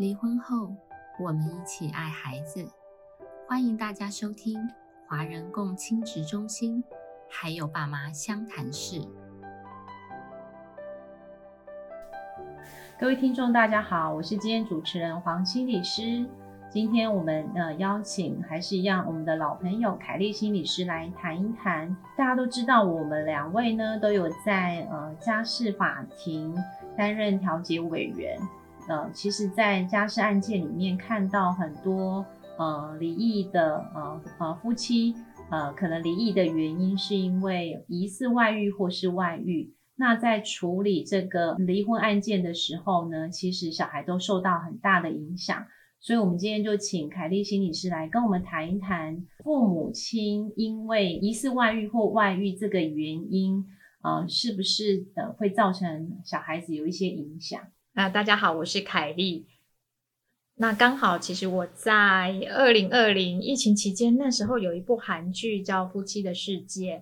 离婚后，我们一起爱孩子。欢迎大家收听华人共亲职中心，还有爸妈相谈室。各位听众，大家好，我是今天主持人黄心理师。今天我们呃邀请还是一样我们的老朋友凯丽心理师来谈一谈。大家都知道，我们两位呢都有在呃家事法庭担任调解委员。呃，其实，在家事案件里面看到很多呃离异的呃呃夫妻，呃可能离异的原因是因为疑似外遇或是外遇。那在处理这个离婚案件的时候呢，其实小孩都受到很大的影响。所以，我们今天就请凯丽心理师来跟我们谈一谈父母亲因为疑似外遇或外遇这个原因，呃，是不是呃会造成小孩子有一些影响？那大家好，我是凯丽。那刚好，其实我在二零二零疫情期间，那时候有一部韩剧叫《夫妻的世界》，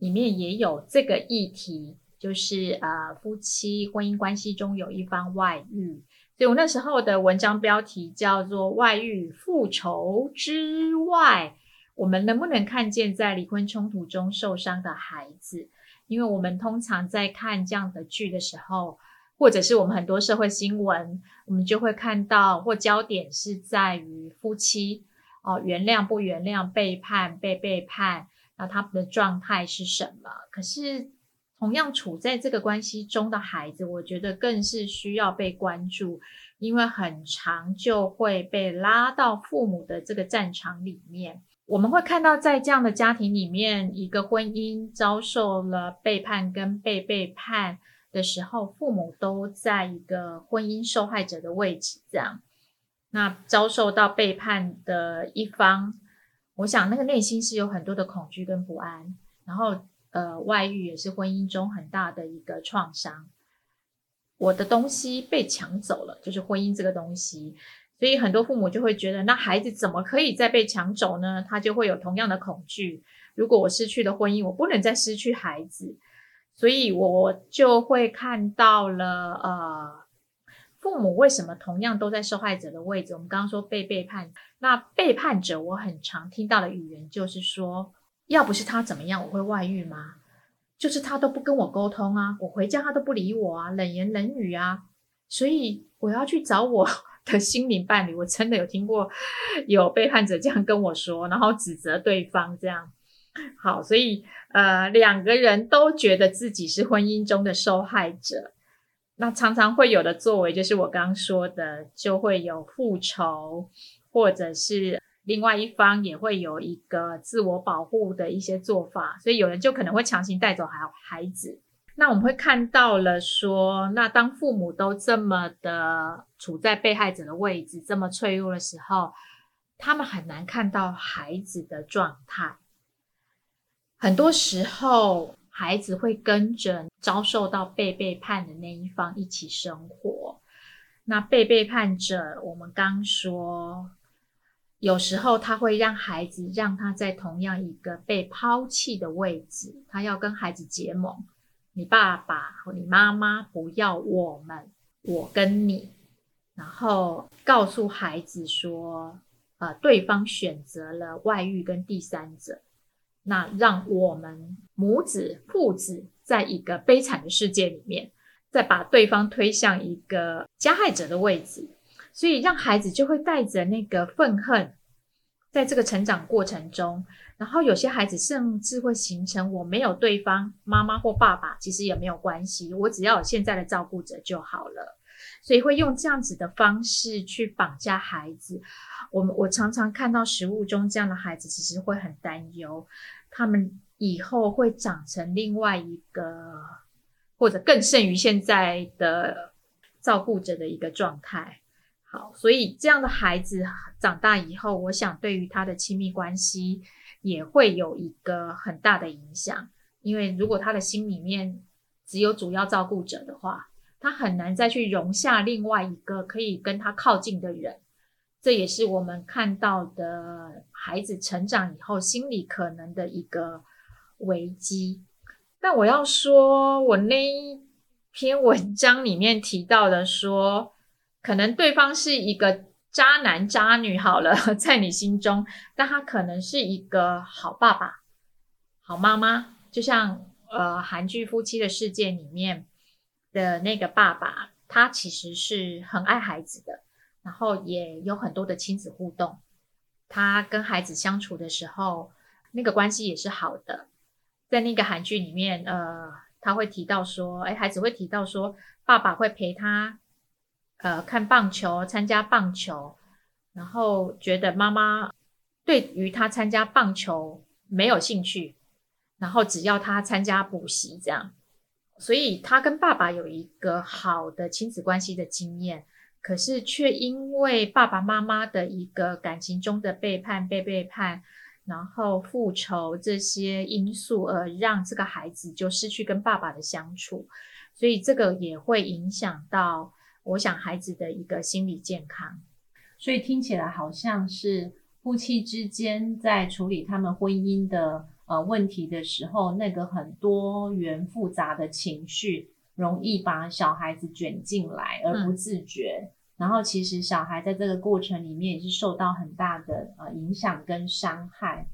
里面也有这个议题，就是呃夫妻婚姻关系中有一方外遇，所以我那时候的文章标题叫做《外遇复仇之外》，我们能不能看见在离婚冲突中受伤的孩子？因为我们通常在看这样的剧的时候。或者是我们很多社会新闻，我们就会看到，或焦点是在于夫妻哦，原谅不原谅，背叛被背叛，那他们的状态是什么？可是同样处在这个关系中的孩子，我觉得更是需要被关注，因为很长就会被拉到父母的这个战场里面。我们会看到，在这样的家庭里面，一个婚姻遭受了背叛跟被背叛。的时候，父母都在一个婚姻受害者的位置，这样，那遭受到背叛的一方，我想那个内心是有很多的恐惧跟不安，然后，呃，外遇也是婚姻中很大的一个创伤。我的东西被抢走了，就是婚姻这个东西，所以很多父母就会觉得，那孩子怎么可以再被抢走呢？他就会有同样的恐惧。如果我失去了婚姻，我不能再失去孩子。所以我就会看到了，呃，父母为什么同样都在受害者的位置？我们刚刚说被背叛，那背叛者，我很常听到的语言就是说，要不是他怎么样，我会外遇吗？就是他都不跟我沟通啊，我回家他都不理我啊，冷言冷语啊，所以我要去找我 的心灵伴侣。我真的有听过有背叛者这样跟我说，然后指责对方这样。好，所以呃，两个人都觉得自己是婚姻中的受害者，那常常会有的作为就是我刚刚说的，就会有复仇，或者是另外一方也会有一个自我保护的一些做法，所以有人就可能会强行带走孩孩子。那我们会看到了说，那当父母都这么的处在被害者的位置，这么脆弱的时候，他们很难看到孩子的状态。很多时候，孩子会跟着遭受到被背叛的那一方一起生活。那被背叛者，我们刚说，有时候他会让孩子让他在同样一个被抛弃的位置，他要跟孩子结盟。你爸爸或你妈妈不要我们，我跟你，然后告诉孩子说，呃，对方选择了外遇跟第三者。那让我们母子父子在一个悲惨的世界里面，再把对方推向一个加害者的位置，所以让孩子就会带着那个愤恨，在这个成长过程中，然后有些孩子甚至会形成我没有对方妈妈或爸爸，其实也没有关系，我只要有现在的照顾者就好了。所以会用这样子的方式去绑架孩子。我们我常常看到食物中这样的孩子，其实会很担忧，他们以后会长成另外一个，或者更胜于现在的照顾者的一个状态。好，所以这样的孩子长大以后，我想对于他的亲密关系也会有一个很大的影响。因为如果他的心里面只有主要照顾者的话，他很难再去容下另外一个可以跟他靠近的人，这也是我们看到的孩子成长以后心理可能的一个危机。但我要说，我那一篇文章里面提到的说，可能对方是一个渣男渣女好了，在你心中，但他可能是一个好爸爸、好妈妈，就像呃韩剧《夫妻的世界》里面的那个爸爸，他其实是很爱孩子的，然后也有很多的亲子互动，他跟孩子相处的时候，那个关系也是好的。在那个韩剧里面，呃，他会提到说，哎，孩子会提到说，爸爸会陪他，呃，看棒球，参加棒球，然后觉得妈妈对于他参加棒球没有兴趣，然后只要他参加补习这样，所以他跟爸爸有一个好的亲子关系的经验，可是却因为爸爸妈妈的一个感情中的背叛，被背叛。然后复仇这些因素，而让这个孩子就失去跟爸爸的相处，所以这个也会影响到，我想孩子的一个心理健康。所以听起来好像是夫妻之间在处理他们婚姻的呃问题的时候，那个很多元复杂的情绪，容易把小孩子卷进来而不自觉。然后其实小孩在这个过程里面也是受到很大的呃影响跟伤害。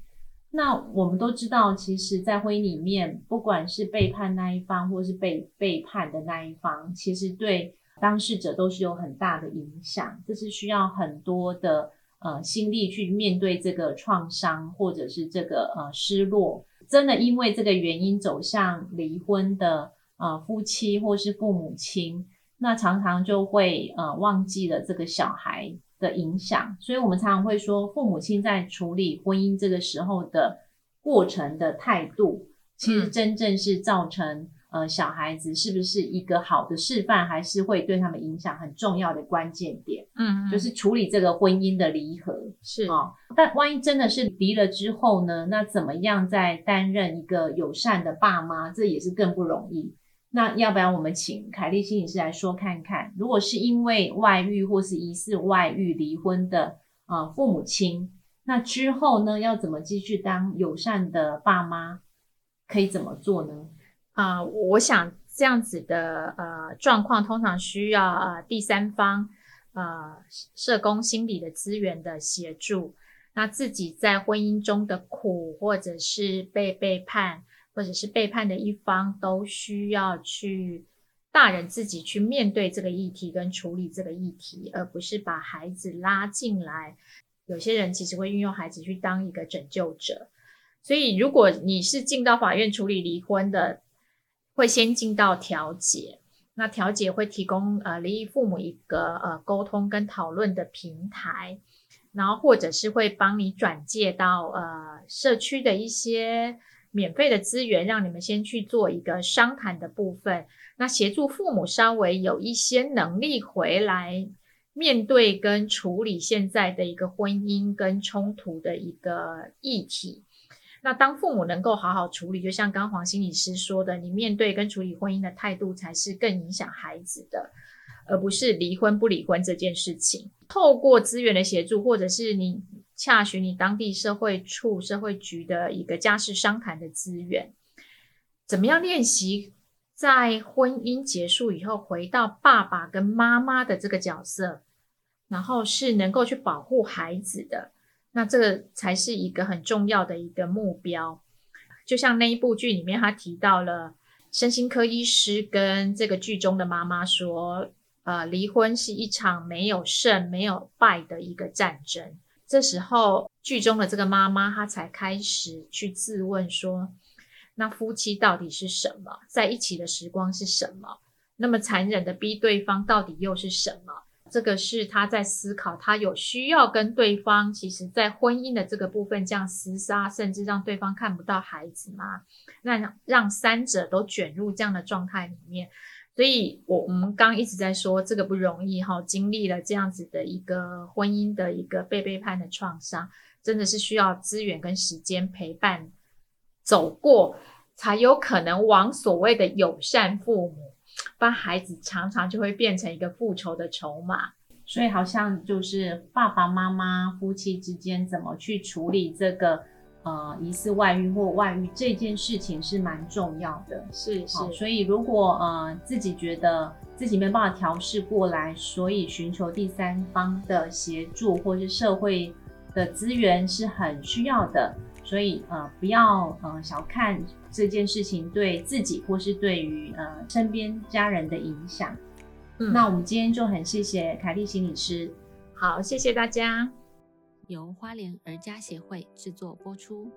那我们都知道，其实，在婚姻里面，不管是背叛那一方，或是被背叛的那一方，其实对当事者都是有很大的影响。这是需要很多的呃心力去面对这个创伤，或者是这个呃失落。真的因为这个原因走向离婚的呃夫妻或是父母亲。那常常就会呃忘记了这个小孩的影响，所以我们常常会说，父母亲在处理婚姻这个时候的过程的态度，其实真正是造成呃小孩子是不是一个好的示范，还是会对他们影响很重要的关键点。嗯，就是处理这个婚姻的离合是哦，但万一真的是离了之后呢？那怎么样再担任一个友善的爸妈，这也是更不容易。那要不然我们请凯丽心理师来说看看？如果是因为外遇或是疑似外遇离婚的啊父母亲，那之后呢，要怎么继续当友善的爸妈？可以怎么做呢？啊，我想这样子的呃状况，通常需要呃第三方呃社工心理的资源的协助。那自己在婚姻中的苦，或者是被背叛。或者是背叛的一方，都需要去大人自己去面对这个议题跟处理这个议题，而不是把孩子拉进来。有些人其实会运用孩子去当一个拯救者。所以，如果你是进到法院处理离婚的，会先进到调解。那调解会提供呃离异父母一个呃沟通跟讨论的平台，然后或者是会帮你转介到呃社区的一些。免费的资源，让你们先去做一个商谈的部分，那协助父母稍微有一些能力回来面对跟处理现在的一个婚姻跟冲突的一个议题。那当父母能够好好处理，就像刚黄心理师说的，你面对跟处理婚姻的态度才是更影响孩子的，而不是离婚不离婚这件事情。透过资源的协助，或者是你。洽询你当地社会处、社会局的一个家事商谈的资源，怎么样练习在婚姻结束以后回到爸爸跟妈妈的这个角色，然后是能够去保护孩子的，那这个才是一个很重要的一个目标。就像那一部剧里面，他提到了身心科医师跟这个剧中的妈妈说：“呃，离婚是一场没有胜、没有败的一个战争。”这时候，剧中的这个妈妈，她才开始去自问说：“那夫妻到底是什么？在一起的时光是什么？那么残忍的逼对方，到底又是什么？”这个是他在思考，他有需要跟对方，其实在婚姻的这个部分这样厮杀，甚至让对方看不到孩子吗？那让三者都卷入这样的状态里面。所以，我我们刚一直在说这个不容易哈，经历了这样子的一个婚姻的一个被背叛的创伤，真的是需要资源跟时间陪伴走过，才有可能往所谓的友善父母，帮孩子常常就会变成一个复仇的筹码。所以，好像就是爸爸妈妈夫妻之间怎么去处理这个呃疑似外遇或外遇这件事情是蛮重要的。是是好，，所以如果呃自己觉得自己没办法调试过来，所以寻求第三方的协助或是社会的资源是很需要的。所以呃不要呃小看这件事情对自己或是对于呃身边家人的影响。嗯那我们今天就很谢谢凯丽心理师。好，谢谢大家。由花莲儿家协会制作播出。